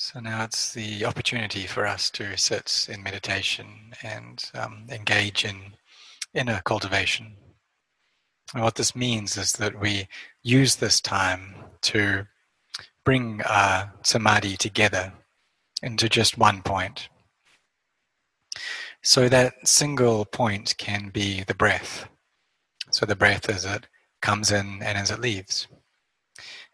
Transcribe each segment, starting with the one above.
So now it's the opportunity for us to sit in meditation and um, engage in inner cultivation. And what this means is that we use this time to bring our samadhi together into just one point. So that single point can be the breath. So the breath as it comes in and as it leaves.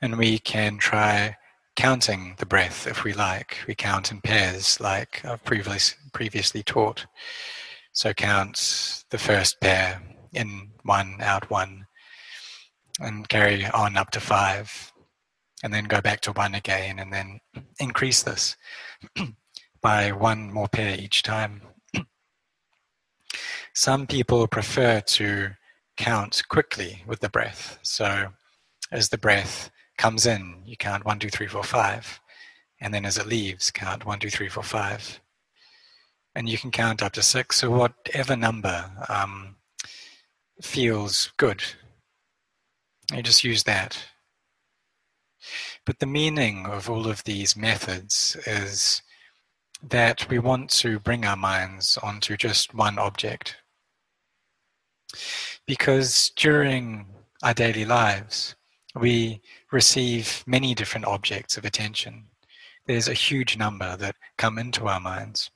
And we can try counting the breath if we like. We count in pairs, like I've previously previously taught. So count the first pair in one, out one, and carry on up to five, and then go back to one again, and then increase this by one more pair each time. Some people prefer to count quickly with the breath. So as the breath comes in, you count one, two, three, four, five. And then as it leaves, count one, two, three, four, five. And you can count up to six, or whatever number um, feels good. You just use that. But the meaning of all of these methods is that we want to bring our minds onto just one object. Because during our daily lives, we receive many different objects of attention. There's a huge number that come into our minds.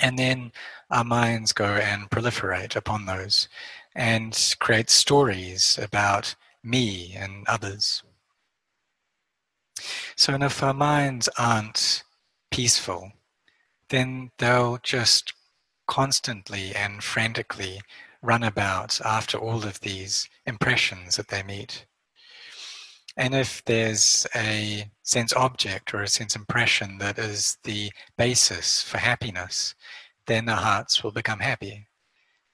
And then our minds go and proliferate upon those and create stories about me and others. So, if our minds aren't peaceful, then they'll just constantly and frantically run about after all of these impressions that they meet. And if there's a sense object or a sense impression that is the basis for happiness, then our hearts will become happy.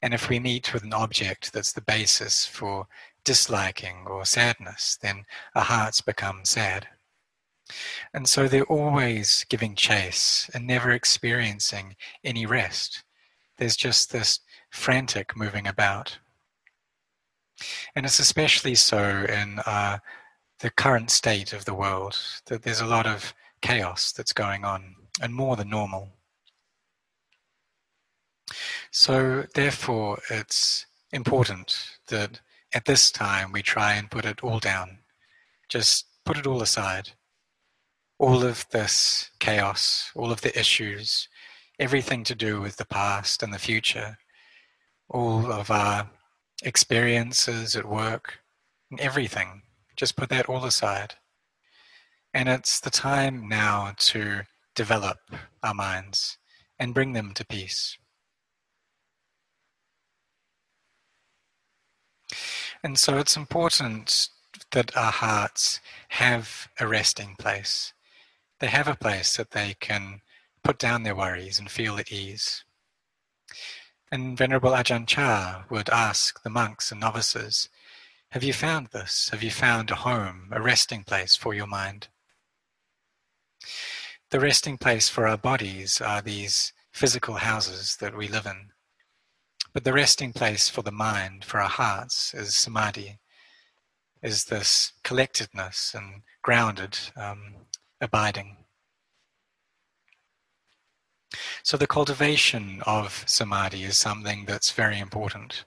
And if we meet with an object that's the basis for disliking or sadness, then our hearts become sad. And so they're always giving chase and never experiencing any rest. There's just this frantic moving about. And it's especially so in uh, the current state of the world, that there's a lot of chaos that's going on, and more than normal. So, therefore, it's important that at this time we try and put it all down. Just put it all aside. All of this chaos, all of the issues, everything to do with the past and the future, all of our experiences at work, and everything. Just put that all aside. And it's the time now to develop our minds and bring them to peace. And so it's important that our hearts have a resting place. They have a place that they can put down their worries and feel at ease. And Venerable Ajahn Chah would ask the monks and novices, Have you found this? Have you found a home, a resting place for your mind? The resting place for our bodies are these physical houses that we live in. But the resting place for the mind, for our hearts, is samadhi, is this collectedness and grounded um, abiding. So the cultivation of samadhi is something that's very important.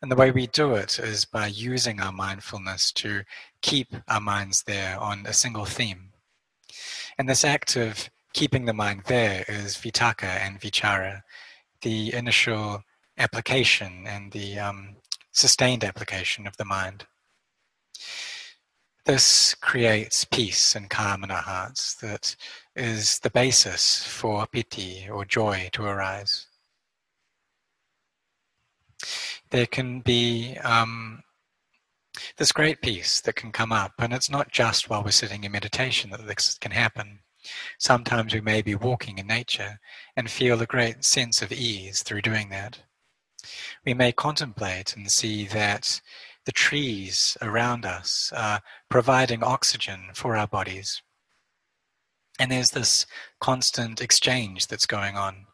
And the way we do it is by using our mindfulness to keep our minds there on a single theme. And this act of keeping the mind there is vitaka and vichara, the initial application and the um, sustained application of the mind. This creates peace and calm in our hearts that is the basis for piti or joy to arise. There can be um, this great peace that can come up, and it's not just while we're sitting in meditation that this can happen. Sometimes we may be walking in nature and feel a great sense of ease through doing that. We may contemplate and see that the trees around us are providing oxygen for our bodies. And there's this constant exchange that's going on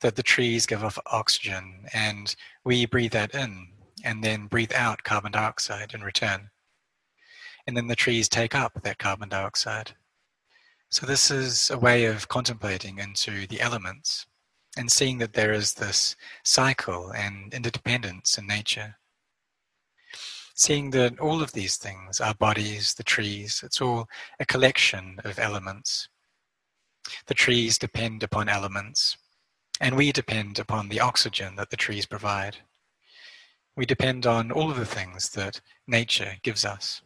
that the trees give off oxygen and we breathe that in and then breathe out carbon dioxide in return. And then the trees take up that carbon dioxide. So, this is a way of contemplating into the elements and seeing that there is this cycle and interdependence in nature. Seeing that all of these things, our bodies, the trees, it's all a collection of elements. The trees depend upon elements, and we depend upon the oxygen that the trees provide. We depend on all of the things that nature gives us.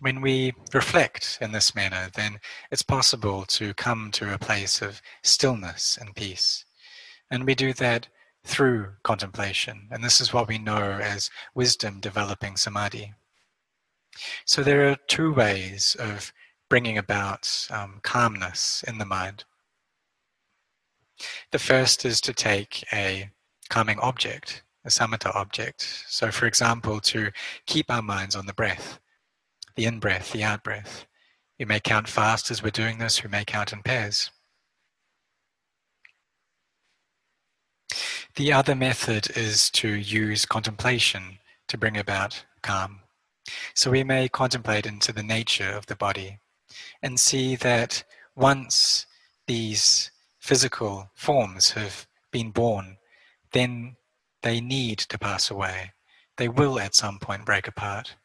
When we reflect in this manner, then it's possible to come to a place of stillness and peace. And we do that through contemplation. And this is what we know as wisdom developing samadhi. So there are two ways of bringing about um, calmness in the mind. The first is to take a calming object, a samatha object. So, for example, to keep our minds on the breath the in breath, the out breath. We may count fast as we're doing this, we may count in pairs. The other method is to use contemplation to bring about calm. So we may contemplate into the nature of the body and see that once these physical forms have been born, then they need to pass away. They will at some point break apart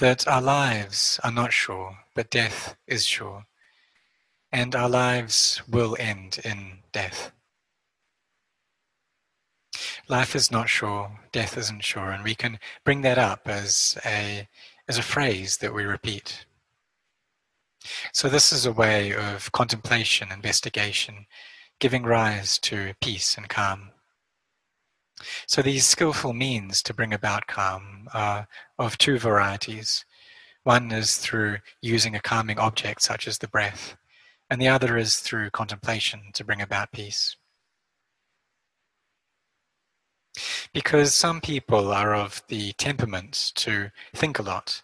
that our lives are not sure, but death is sure, and our lives will end in death. Life is not sure, death isn't sure, and we can bring that up as a, as a phrase that we repeat. So, this is a way of contemplation, investigation, giving rise to peace and calm. So these skillful means to bring about calm are of two varieties. One is through using a calming object such as the breath, and the other is through contemplation to bring about peace. Because some people are of the temperament to think a lot,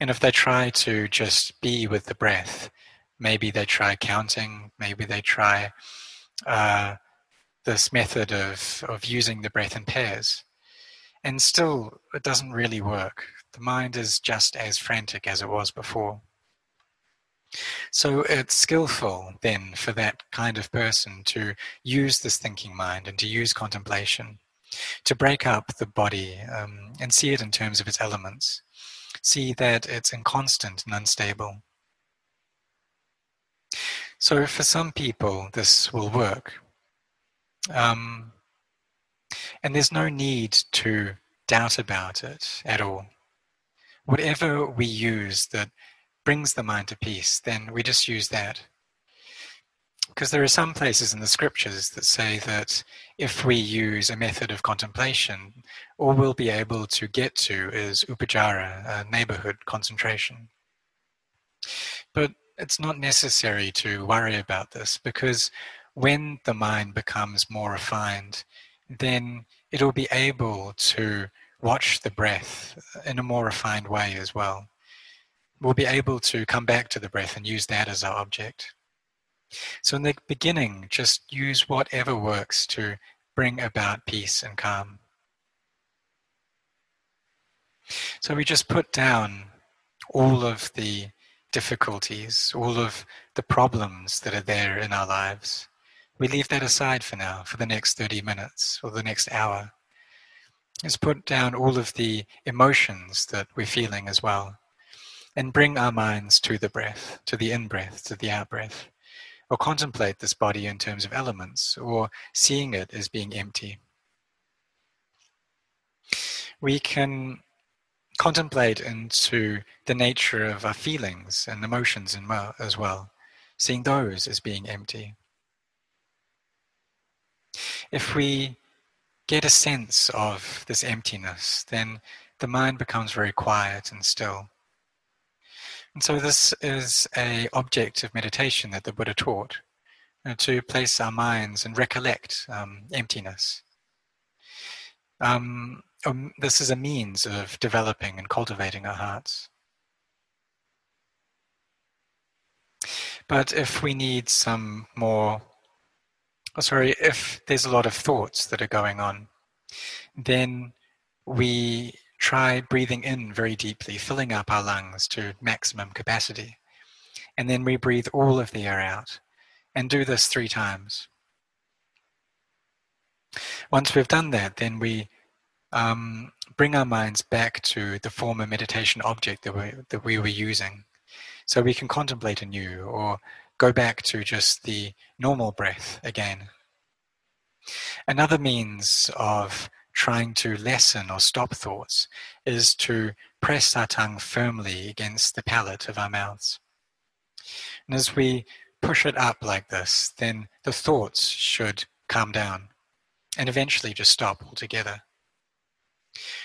and if they try to just be with the breath, maybe they try counting, maybe they try uh, this method of, of using the breath in pairs. And still, it doesn't really work. The mind is just as frantic as it was before. So it's skillful then for that kind of person to use this thinking mind and to use contemplation, to break up the body um, and see it in terms of its elements, see that it's inconstant and unstable. So for some people, this will work. Um, and there's no need to doubt about it at all. Whatever we use that brings the mind to peace, then we just use that. Because there are some places in the scriptures that say that if we use a method of contemplation, all we'll be able to get to is upacara, a neighborhood concentration. But it's not necessary to worry about this because when the mind becomes more refined, then it'll be able to watch the breath in a more refined way as well. We'll be able to come back to the breath and use that as our object. So, in the beginning, just use whatever works to bring about peace and calm. So, we just put down all of the difficulties, all of the problems that are there in our lives we leave that aside for now, for the next 30 minutes or the next hour. Let's put down all of the emotions that we're feeling as well and bring our minds to the breath, to the in breath, to the out breath, or contemplate this body in terms of elements or seeing it as being empty. We can contemplate into the nature of our feelings and emotions as well, seeing those as being empty. If we get a sense of this emptiness, then the mind becomes very quiet and still. And so this is a object of meditation that the Buddha taught, you know, to place our minds and recollect um, emptiness. Um, um, this is a means of developing and cultivating our hearts. But if we need some more oh, sorry, if there's a lot of thoughts that are going on, then we try breathing in very deeply, filling up our lungs to maximum capacity. And then we breathe all of the air out. And do this three times. Once we've done that, then we um, bring our minds back to the former meditation object that we, that we were using. So we can contemplate anew or go back to just the normal breath again. Another means of trying to lessen or stop thoughts is to press our tongue firmly against the palate of our mouths. And as we push it up like this, then the thoughts should calm down and eventually just stop altogether.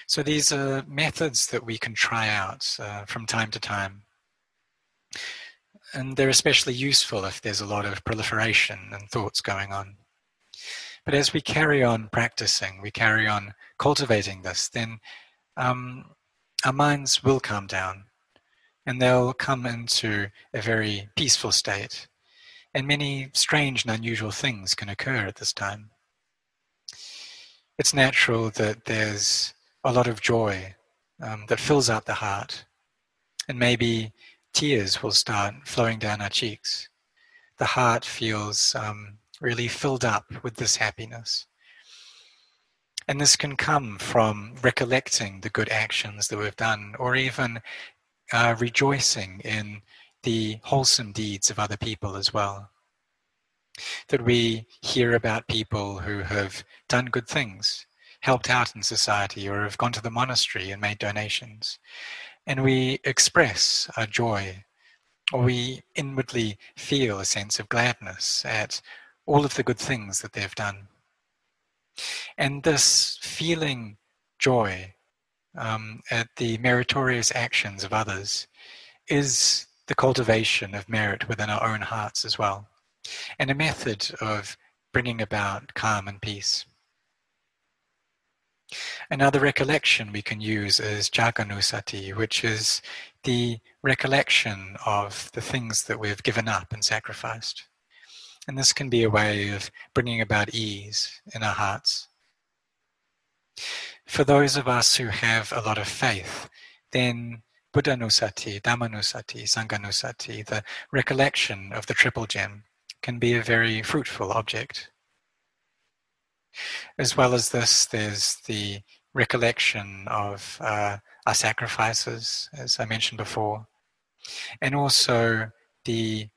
So these are methods that we can try out uh, from time to time. And they're especially useful if there's a lot of proliferation and thoughts going on. But as we carry on practicing, we carry on cultivating this, then um, our minds will calm down and they'll come into a very peaceful state. And many strange and unusual things can occur at this time. It's natural that there's a lot of joy um, that fills out the heart, and maybe tears will start flowing down our cheeks. The heart feels um, really filled up with this happiness. And this can come from recollecting the good actions that we've done, or even uh, rejoicing in the wholesome deeds of other people as well. That we hear about people who have done good things, helped out in society, or have gone to the monastery and made donations. And we express our joy, or we inwardly feel a sense of gladness at all of the good things that they've done. And this feeling joy um, at the meritorious actions of others is the cultivation of merit within our own hearts as well, and a method of bringing about calm and peace. Another recollection we can use is Caganusati, which is the recollection of the things that we've given up and sacrificed. And this can be a way of bringing about ease in our hearts. For those of us who have a lot of faith, then Buddhanusati, Dhammanusati, Sanghanusati, the recollection of the triple gem, can be a very fruitful object. As well as this, there's the recollection of uh, our sacrifices, as I mentioned before, and also the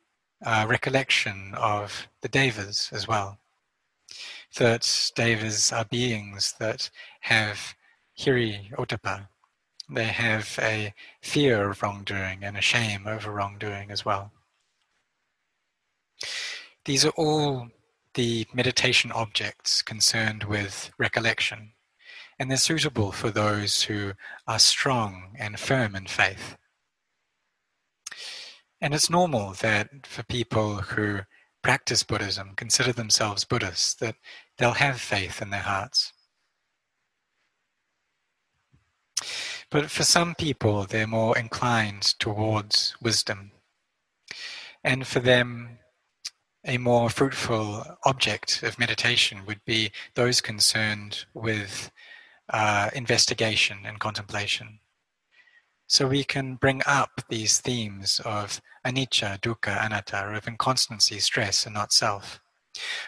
uh, recollection of the devas as well. That devas are beings that have hiri ottappa. They have a fear of wrongdoing and a shame over wrongdoing as well. These are all the meditation objects concerned with recollection, and they're suitable for those who are strong and firm in faith. And it's normal that for people who practice Buddhism, consider themselves Buddhists, that they'll have faith in their hearts. But for some people, they're more inclined towards wisdom. And for them, a more fruitful object of meditation would be those concerned with uh, investigation and contemplation. So we can bring up these themes of anicca, dukkha, anatta, of inconstancy, stress, and not self.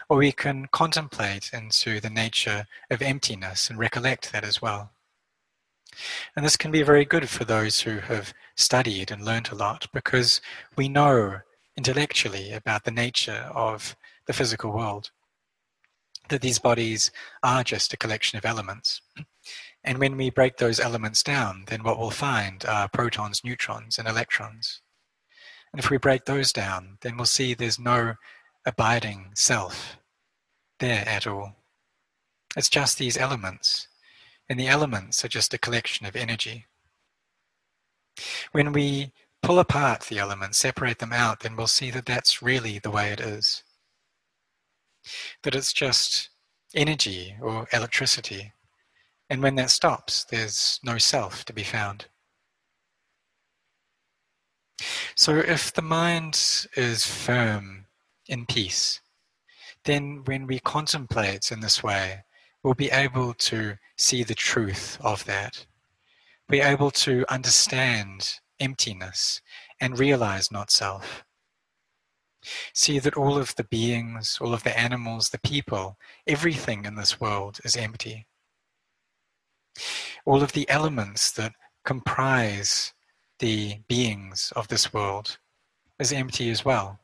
Or we can contemplate into the nature of emptiness and recollect that as well. And this can be very good for those who have studied and learnt a lot because we know intellectually about the nature of the physical world. That these bodies are just a collection of elements. And when we break those elements down, then what we'll find are protons, neutrons, and electrons. And if we break those down, then we'll see there's no abiding self there at all. It's just these elements, and the elements are just a collection of energy. When we pull apart the elements, separate them out, then we'll see that that's really the way it is. That it's just energy or electricity and when that stops, there's no self to be found. So if the mind is firm in peace, then when we contemplate in this way, we'll be able to see the truth of that. we're able to understand emptiness and realize not self. See that all of the beings, all of the animals, the people, everything in this world is empty. All of the elements that comprise the beings of this world is empty as well.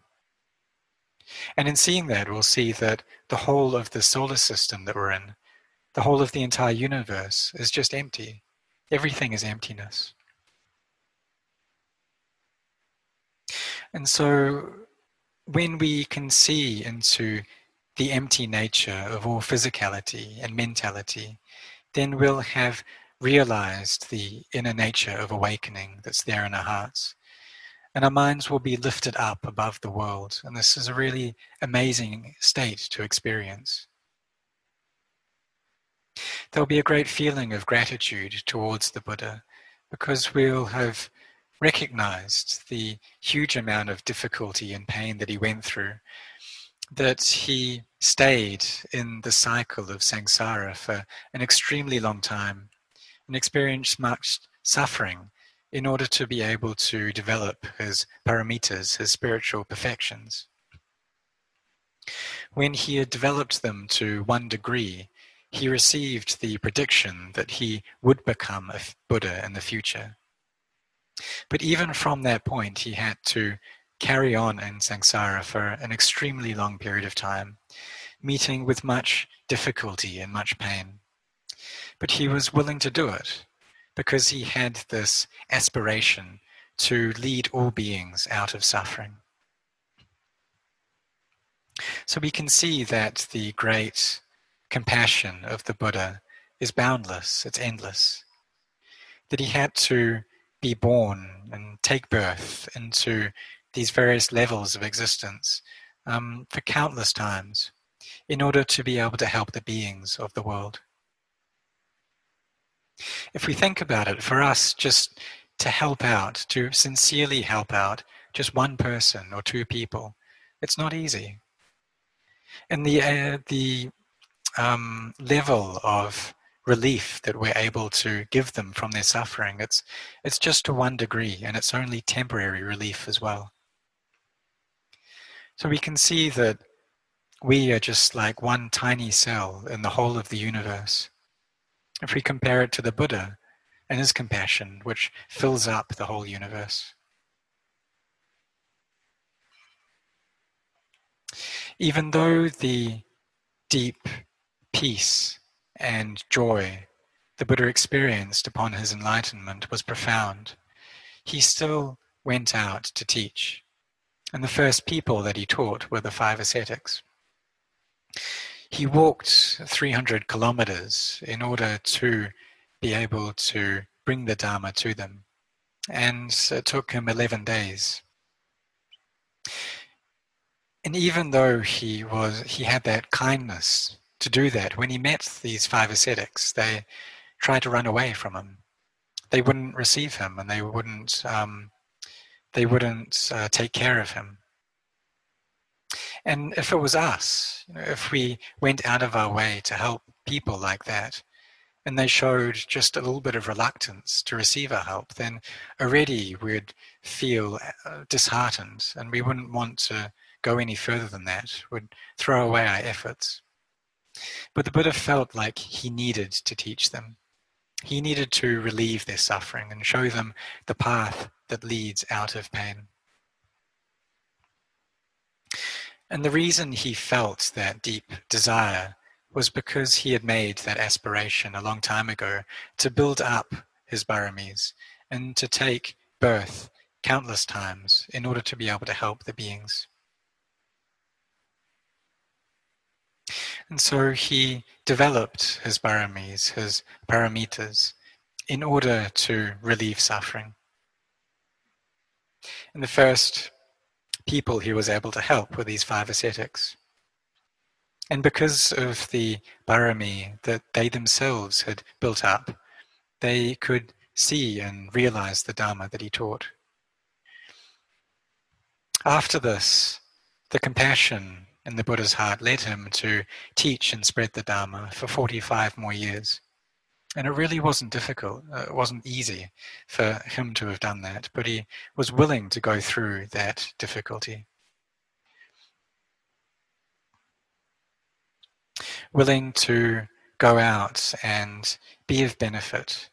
And in seeing that, we'll see that the whole of the solar system that we're in, the whole of the entire universe, is just empty. Everything is emptiness. And so, when we can see into the empty nature of all physicality and mentality, then we'll have realized the inner nature of awakening that's there in our hearts. And our minds will be lifted up above the world. And this is a really amazing state to experience. There'll be a great feeling of gratitude towards the Buddha because we'll have recognized the huge amount of difficulty and pain that he went through, that he stayed in the cycle of samsara for an extremely long time and experienced much suffering in order to be able to develop his paramitas, his spiritual perfections. When he had developed them to one degree, he received the prediction that he would become a Buddha in the future. But even from that point, he had to carry on in samsara for an extremely long period of time, meeting with much difficulty and much pain. But he was willing to do it because he had this aspiration to lead all beings out of suffering. So we can see that the great compassion of the Buddha is boundless, it's endless. That he had to be born and take birth into these various levels of existence um, for countless times in order to be able to help the beings of the world. If we think about it, for us, just to help out, to sincerely help out just one person or two people, it's not easy. And the, uh, the um, level of relief that we're able to give them from their suffering, it's, it's just to one degree, and it's only temporary relief as well. So we can see that we are just like one tiny cell in the whole of the universe. If we compare it to the Buddha and his compassion, which fills up the whole universe. Even though the deep peace and joy the Buddha experienced upon his enlightenment was profound, he still went out to teach. And the first people that he taught were the five ascetics. He walked 300 kilometers in order to be able to bring the Dharma to them. And it took him 11 days. And even though he was he had that kindness to do that, when he met these five ascetics, they tried to run away from him. They wouldn't receive him, and they wouldn't um, they wouldn't uh, take care of him. And if it was us, you know, if we went out of our way to help people like that, and they showed just a little bit of reluctance to receive our help, then already we'd feel uh, disheartened and we wouldn't want to go any further than that, would throw away our efforts. But the Buddha felt like he needed to teach them. He needed to relieve their suffering and show them the path that leads out of pain. And the reason he felt that deep desire was because he had made that aspiration a long time ago to build up his baramis and to take birth countless times in order to be able to help the beings. And so he developed his baramis, his paramitas, in order to relieve suffering. And the first people he was able to help were these five ascetics. And because of the barami that they themselves had built up, they could see and realize the Dharma that he taught. After this, the compassion in the Buddha's heart led him to teach and spread the Dharma for 45 more years. And it really wasn't difficult, uh, it wasn't easy for him to have done that, but he was willing to go through that difficulty. Willing to go out and be of benefit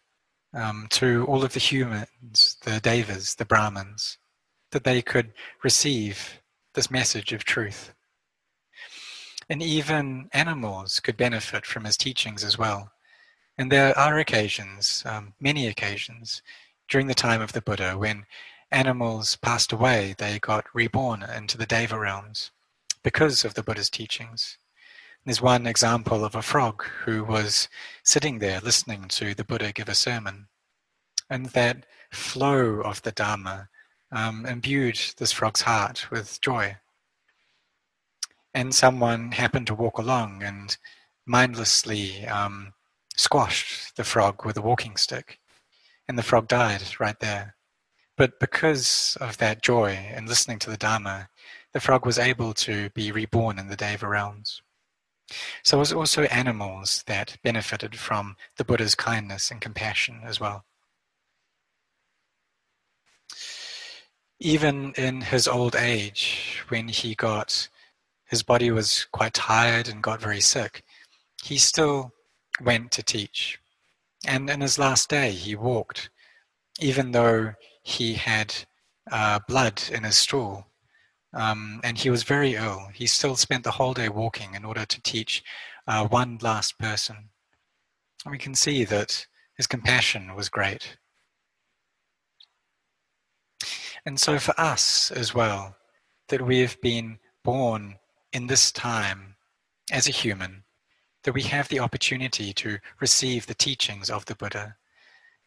um, to all of the humans, the devas, the Brahmins, that they could receive this message of truth. And even animals could benefit from his teachings as well. And there are occasions, um, many occasions, during the time of the Buddha when animals passed away, they got reborn into the Deva realms because of the Buddha's teachings. There's one example of a frog who was sitting there listening to the Buddha give a sermon. And that flow of the Dharma um, imbued this frog's heart with joy. And someone happened to walk along and mindlessly um, squashed the frog with a walking stick. And the frog died right there. But because of that joy and listening to the Dharma, the frog was able to be reborn in the Deva realms. So it was also animals that benefited from the Buddha's kindness and compassion as well. Even in his old age, when he got his body was quite tired and got very sick, he still went to teach. And in his last day, he walked, even though he had uh, blood in his stool um, and he was very ill. He still spent the whole day walking in order to teach uh, one last person. And we can see that his compassion was great. And so, for us as well, that we have been born in this time as a human, that we have the opportunity to receive the teachings of the Buddha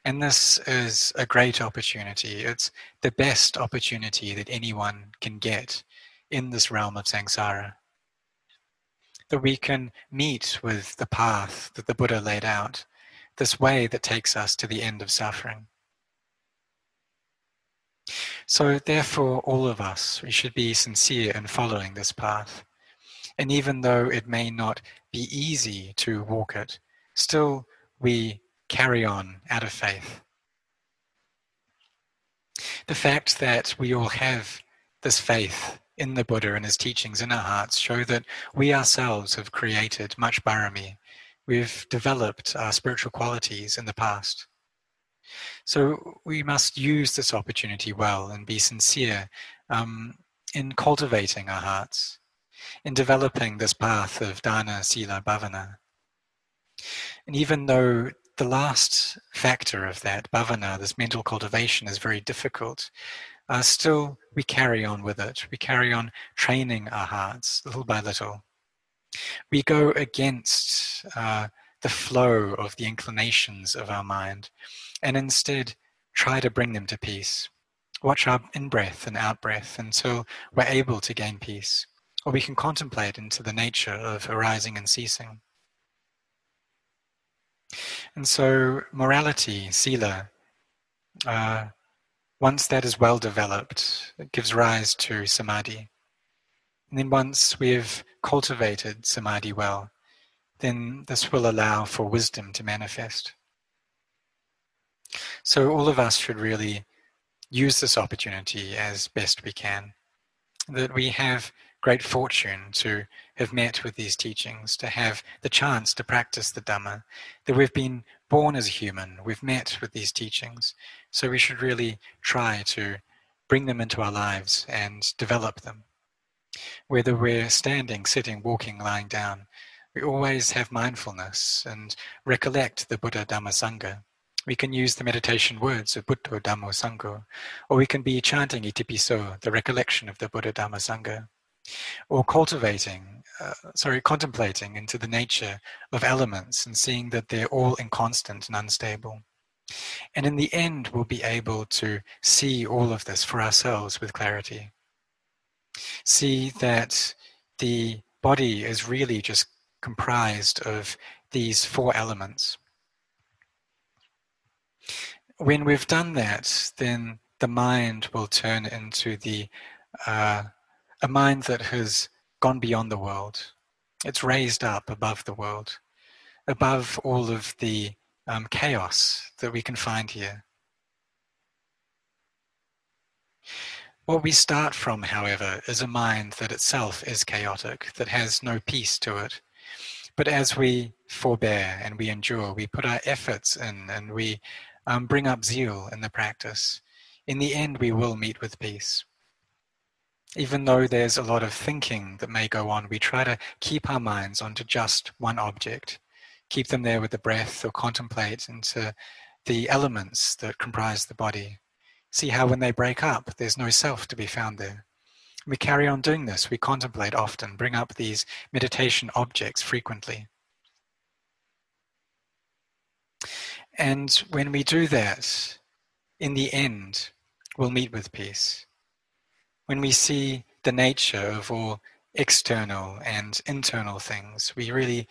and this is a great opportunity. It's the best opportunity that anyone can get in this realm of samsara. That we can meet with the path that the Buddha laid out, this way that takes us to the end of suffering. So, therefore, all of us, we should be sincere in following this path. And even though it may not be easy to walk it, still we carry on out of faith. The fact that we all have this faith in the Buddha and his teachings in our hearts show that we ourselves have created much barami. We've developed our spiritual qualities in the past. So we must use this opportunity well and be sincere um, in cultivating our hearts, in developing this path of dana, sila, bhavana. And even though the last factor of that, bhavana, this mental cultivation, is very difficult. Uh, still, we carry on with it. We carry on training our hearts little by little. We go against uh, the flow of the inclinations of our mind and instead try to bring them to peace. Watch our in breath and out breath until we're able to gain peace, or we can contemplate into the nature of arising and ceasing. And so, morality, sila, uh, once that is well developed, it gives rise to samadhi. And then, once we've cultivated samadhi well, then this will allow for wisdom to manifest. So, all of us should really use this opportunity as best we can. That we have great fortune to have met with these teachings, to have the chance to practice the Dhamma, that we've been born as a human, we've met with these teachings, so we should really try to bring them into our lives and develop them. Whether we're standing, sitting, walking, lying down, we always have mindfulness and recollect the Buddha Dhamma Sangha. We can use the meditation words of Buddha Dhammo Sangho, or we can be chanting Itipiso, the recollection of the Buddha Dhamma Sangha or cultivating, uh, sorry, contemplating into the nature of elements and seeing that they're all inconstant and unstable. And in the end, we'll be able to see all of this for ourselves with clarity. See that the body is really just comprised of these four elements. When we've done that, then the mind will turn into the uh, a mind that has gone beyond the world. It's raised up above the world, above all of the um, chaos that we can find here. What we start from, however, is a mind that itself is chaotic, that has no peace to it. But as we forbear and we endure, we put our efforts in and we um, bring up zeal in the practice, in the end we will meet with peace. Even though there's a lot of thinking that may go on, we try to keep our minds onto just one object, keep them there with the breath or contemplate into the elements that comprise the body see how when they break up, there's no self to be found there. We carry on doing this. We contemplate often, bring up these meditation objects frequently. And when we do that, in the end, we'll meet with peace. When we see the nature of all external and internal things, we really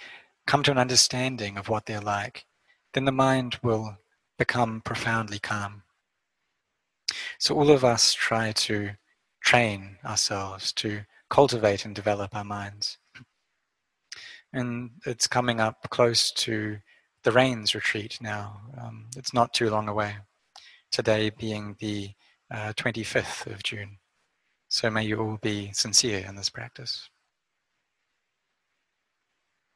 come to an understanding of what they're like, then the mind will become profoundly calm. So all of us try to train ourselves to cultivate and develop our minds. And it's coming up close to the Rains retreat now. Um, it's not too long away. Today being the uh, 25th of June. So may you all be sincere in this practice.